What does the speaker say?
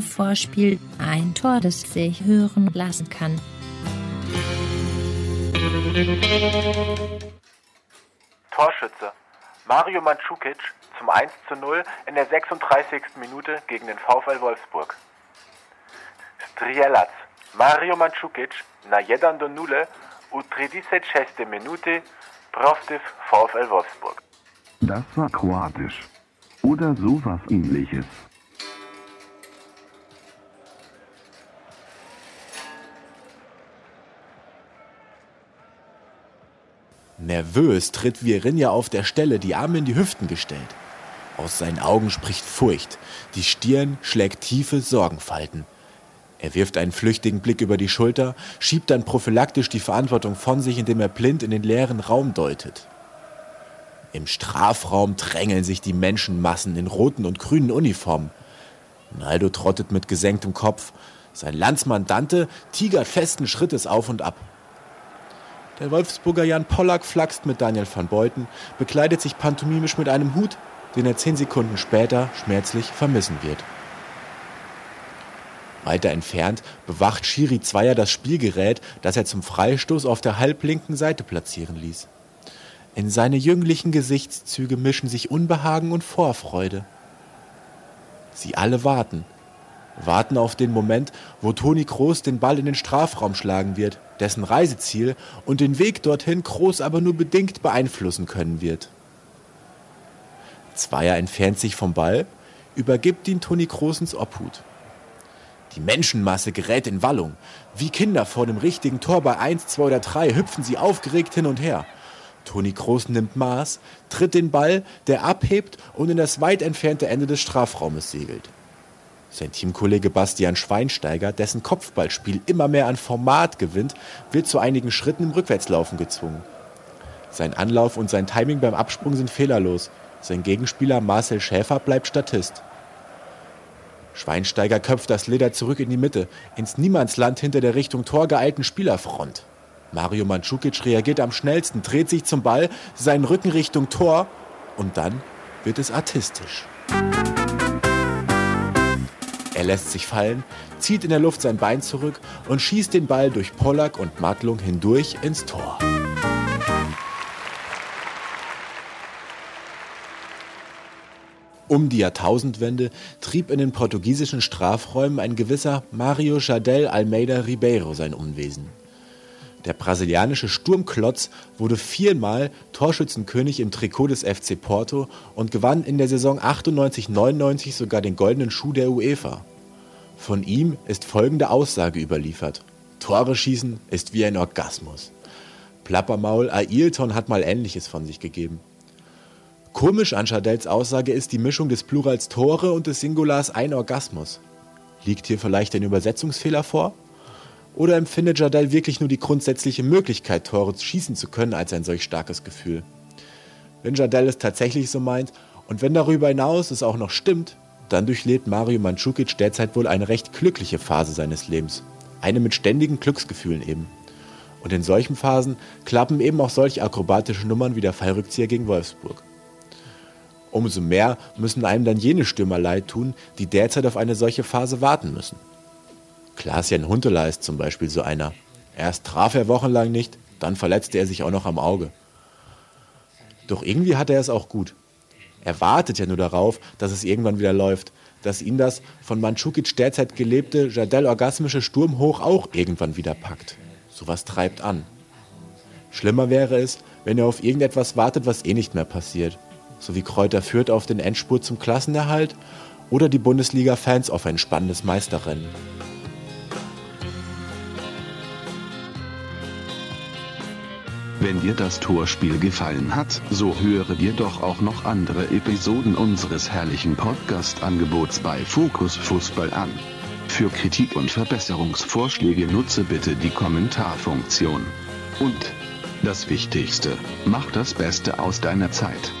Vorspiel ein Tor, das sich hören lassen kann. Torschütze Mario Mandzukic zum 1 zu 0 in der 36. Minute gegen den VfL Wolfsburg. Strielac Mario Mandzukic na 1 do 0 u 36 Minute protiv VfL Wolfsburg. Das war kroatisch. Oder sowas ähnliches. Nervös tritt Virinja auf der Stelle, die Arme in die Hüften gestellt. Aus seinen Augen spricht Furcht, die Stirn schlägt tiefe Sorgenfalten. Er wirft einen flüchtigen Blick über die Schulter, schiebt dann prophylaktisch die Verantwortung von sich, indem er blind in den leeren Raum deutet. Im Strafraum drängeln sich die Menschenmassen in roten und grünen Uniformen. Naldo trottet mit gesenktem Kopf, sein Landsmann Dante tigert festen Schrittes auf und ab. Der Wolfsburger Jan Pollack flaxt mit Daniel van Beuten, bekleidet sich pantomimisch mit einem Hut, den er zehn Sekunden später schmerzlich vermissen wird. Weiter entfernt bewacht Schiri Zweier das Spielgerät, das er zum Freistoß auf der halblinken Seite platzieren ließ. In seine jünglichen Gesichtszüge mischen sich Unbehagen und Vorfreude. Sie alle warten, warten auf den Moment, wo Toni Kroos den Ball in den Strafraum schlagen wird, dessen Reiseziel und den Weg dorthin Kroos aber nur bedingt beeinflussen können wird. Zweier entfernt sich vom Ball, übergibt ihn Toni Kroos ins Obhut. Die Menschenmasse gerät in Wallung. Wie Kinder vor dem richtigen Tor bei 1, 2 oder 3 hüpfen sie aufgeregt hin und her. Toni Kroos nimmt Maß, tritt den Ball, der abhebt und in das weit entfernte Ende des Strafraumes segelt. Sein Teamkollege Bastian Schweinsteiger, dessen Kopfballspiel immer mehr an Format gewinnt, wird zu einigen Schritten im Rückwärtslaufen gezwungen. Sein Anlauf und sein Timing beim Absprung sind fehlerlos. Sein Gegenspieler Marcel Schäfer bleibt Statist. Schweinsteiger köpft das Leder zurück in die Mitte, ins Niemandsland hinter der Richtung Tor geeilten Spielerfront. Mario Mandzukic reagiert am schnellsten, dreht sich zum Ball, seinen Rücken Richtung Tor und dann wird es artistisch. Er lässt sich fallen, zieht in der Luft sein Bein zurück und schießt den Ball durch Pollack und Matlung hindurch ins Tor. Um die Jahrtausendwende trieb in den portugiesischen Strafräumen ein gewisser Mario Jardel Almeida Ribeiro sein Unwesen. Der brasilianische Sturmklotz wurde viermal Torschützenkönig im Trikot des FC Porto und gewann in der Saison 98-99 sogar den goldenen Schuh der UEFA. Von ihm ist folgende Aussage überliefert. Tore schießen ist wie ein Orgasmus. Plappermaul Ailton hat mal Ähnliches von sich gegeben. Komisch an Chardels Aussage ist die Mischung des Plurals Tore und des Singulars ein Orgasmus. Liegt hier vielleicht ein Übersetzungsfehler vor? Oder empfindet Jardel wirklich nur die grundsätzliche Möglichkeit, Tore schießen zu können, als ein solch starkes Gefühl? Wenn Jardel es tatsächlich so meint und wenn darüber hinaus es auch noch stimmt, dann durchlebt Mario Mandzukic derzeit wohl eine recht glückliche Phase seines Lebens. Eine mit ständigen Glücksgefühlen eben. Und in solchen Phasen klappen eben auch solche akrobatische Nummern wie der Fallrückzieher gegen Wolfsburg. Umso mehr müssen einem dann jene Stürmer leid tun, die derzeit auf eine solche Phase warten müssen. Klaas-Jan Huntelaar ist zum Beispiel so einer. Erst traf er wochenlang nicht, dann verletzte er sich auch noch am Auge. Doch irgendwie hat er es auch gut. Er wartet ja nur darauf, dass es irgendwann wieder läuft, dass ihn das von Mandzukic derzeit gelebte Jardel-orgasmische Sturmhoch auch irgendwann wieder packt. Sowas treibt an. Schlimmer wäre es, wenn er auf irgendetwas wartet, was eh nicht mehr passiert. So wie Kräuter führt auf den Endspurt zum Klassenerhalt oder die Bundesliga-Fans auf ein spannendes Meisterrennen. Wenn dir das Torspiel gefallen hat, so höre dir doch auch noch andere Episoden unseres herrlichen Podcast-Angebots bei Fokus Fußball an. Für Kritik und Verbesserungsvorschläge nutze bitte die Kommentarfunktion. Und das Wichtigste, mach das Beste aus deiner Zeit.